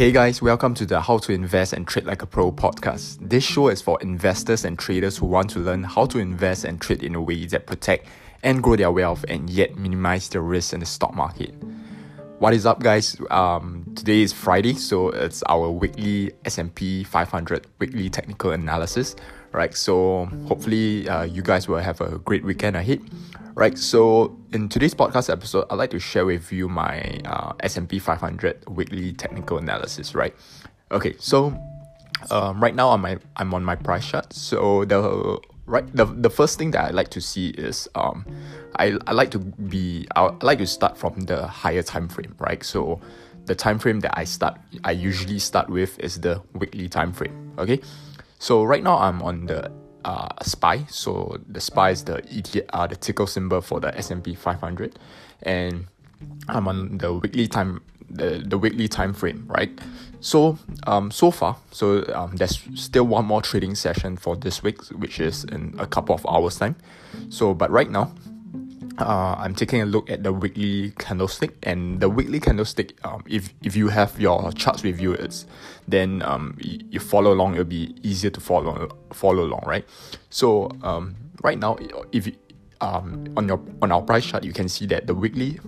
Hey guys, welcome to the How to Invest and Trade Like a Pro podcast. This show is for investors and traders who want to learn how to invest and trade in a way that protect and grow their wealth and yet minimize the risk in the stock market. What is up guys? Um, today is Friday, so it's our weekly S&P 500 weekly technical analysis, right? So hopefully uh, you guys will have a great weekend ahead. Right, so in today's podcast episode, I'd like to share with you my uh, S&P 500 weekly technical analysis. Right, okay, so um, right now I'm my I'm on my price chart. So the right the, the first thing that I like to see is um I, I like to be I like to start from the higher time frame. Right, so the time frame that I start I usually start with is the weekly time frame. Okay, so right now I'm on the uh, SPY. So the SPY is the ETF, uh, the ticker symbol for the S&P 500, and I'm on the weekly time, the, the weekly time frame, right? So um, so far, so um, there's still one more trading session for this week, which is in a couple of hours time. So, but right now, uh, I'm taking a look at the weekly candlestick and the weekly candlestick. Um, if if you have your charts with you, it's then um you, follow along. It'll be easier to follow follow along, right? So um right now, if um on your on our price chart, you can see that the weekly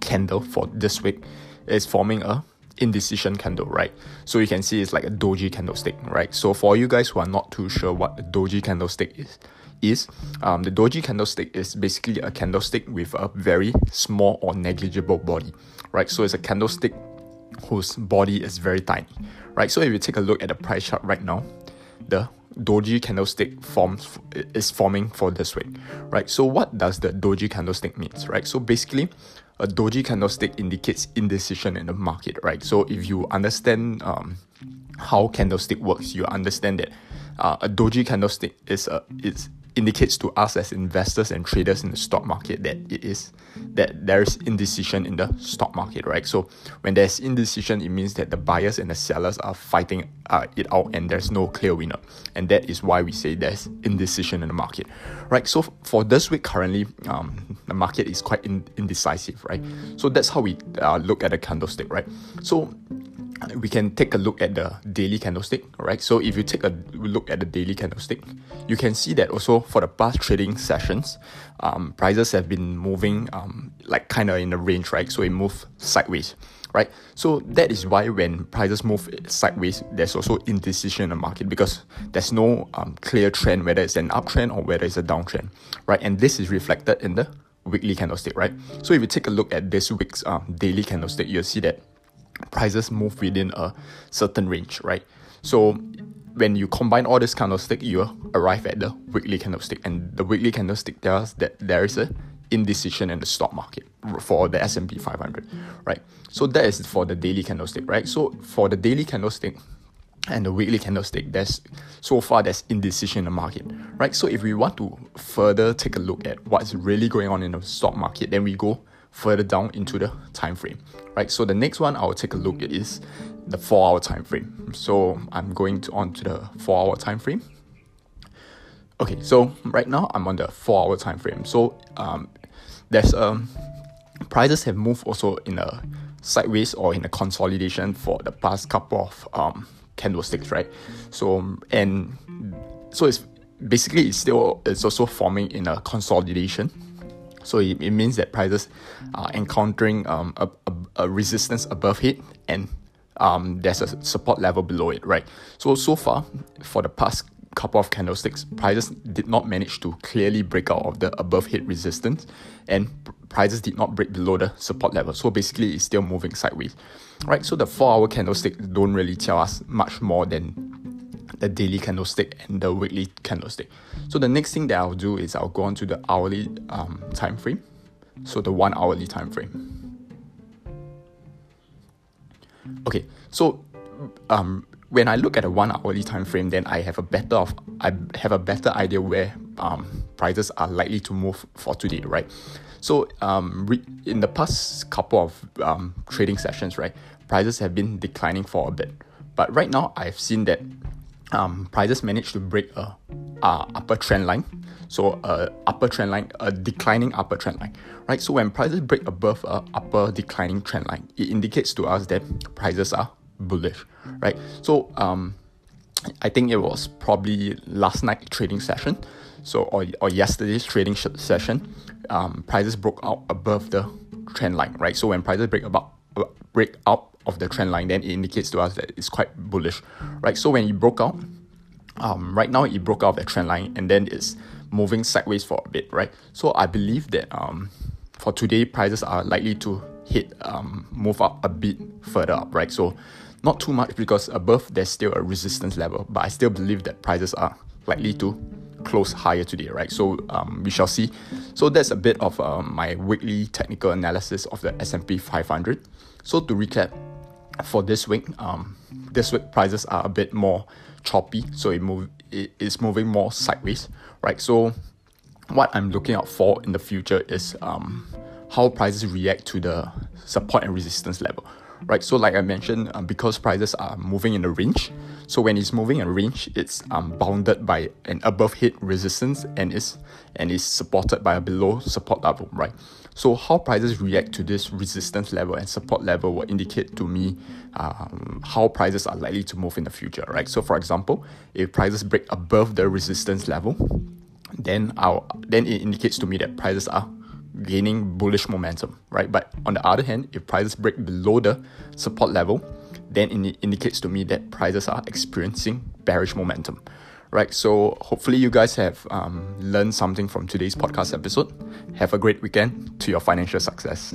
candle for this week is forming a indecision candle, right? So you can see it's like a doji candlestick, right? So for you guys who are not too sure what a doji candlestick is, is um, the doji candlestick is basically a candlestick with a very small or negligible body, right? So it's a candlestick whose body is very tiny, right? So if you take a look at the price chart right now, the doji candlestick forms is forming for this week, right? So what does the doji candlestick means, right? So basically, a doji candlestick indicates indecision in the market, right? So if you understand um, how candlestick works, you understand that uh, a doji candlestick is a is indicates to us as investors and traders in the stock market that it is that there is indecision in the stock market, right? So when there's indecision, it means that the buyers and the sellers are fighting uh, it out, and there's no clear winner, and that is why we say there's indecision in the market, right? So for this week, currently, um, the market is quite in- indecisive, right? So that's how we uh, look at the candlestick, right? So we can take a look at the daily candlestick, right? So if you take a look at the daily candlestick, you can see that also for the past trading sessions, um, prices have been moving um, like kind of in the range, right? So it moved sideways, right? So that is why when prices move sideways, there's also indecision in the market because there's no um, clear trend whether it's an uptrend or whether it's a downtrend, right? And this is reflected in the weekly candlestick, right? So if you take a look at this week's um, daily candlestick, you'll see that prices move within a certain range, right? So when you combine all this candlestick, you arrive at the weekly candlestick, and the weekly candlestick tells that there is a indecision in the stock market for the S&P 500, right? So that is for the daily candlestick, right? So for the daily candlestick and the weekly candlestick, there's so far there's indecision in the market, right? So if we want to further take a look at what's really going on in the stock market, then we go further down into the time frame right? So the next one i'll take a look at is the four hour time frame. So i'm going to on to the four hour time frame. Okay so right now i'm on the four hour time frame. So um there's um prices have moved also in a sideways or in a consolidation for the past couple of um candlesticks right? So and so it's basically it's still it's also forming in a consolidation so it, it means that prices are encountering um, a, a, a resistance above it and um, there's a support level below it, right? So, so far, for the past couple of candlesticks, prices did not manage to clearly break out of the above hit resistance and prices did not break below the support level. So basically, it's still moving sideways, right? So the four hour candlestick don't really tell us much more than the daily candlestick and the weekly candlestick. So the next thing that I'll do is I'll go on to the hourly um, time frame. So the one hourly time frame. Okay, so um, when I look at a one hourly time frame, then I have a better of I have a better idea where um, prices are likely to move for today, right? So um, re- in the past couple of um, trading sessions, right, prices have been declining for a bit, but right now I've seen that um, prices managed to break a, a upper trend line. So a upper trend line, a declining upper trend line, right? So when prices break above a upper declining trend line, it indicates to us that prices are bullish, right? So um, I think it was probably last night trading session, so or, or yesterday's trading session, um, prices broke out above the trend line, right? So when prices break about uh, break out of the trend line, then it indicates to us that it's quite bullish, right? So when it broke out, um, right now it broke out of the trend line and then it's moving sideways for a bit, right? So I believe that um, for today, prices are likely to hit um, move up a bit further up, right? So not too much because above there's still a resistance level, but I still believe that prices are likely to close higher today, right? So um, we shall see. So that's a bit of uh, my weekly technical analysis of the S&P 500. So to recap, for this week, um, this week prices are a bit more choppy, so it move it is moving more sideways, right? So what I'm looking out for in the future is um, how prices react to the support and resistance level, right? So like I mentioned, um, because prices are moving in a range, so when it's moving in a range, it's um, bounded by an above hit resistance and is and is supported by a below support level, right? So how prices react to this resistance level and support level will indicate to me um, how prices are likely to move in the future, right? So for example, if prices break above the resistance level, then our then it indicates to me that prices are gaining bullish momentum, right? But on the other hand, if prices break below the support level, then it indicates to me that prices are experiencing bearish momentum, right? So hopefully you guys have um, learned something from today's podcast episode. Have a great weekend to your financial success.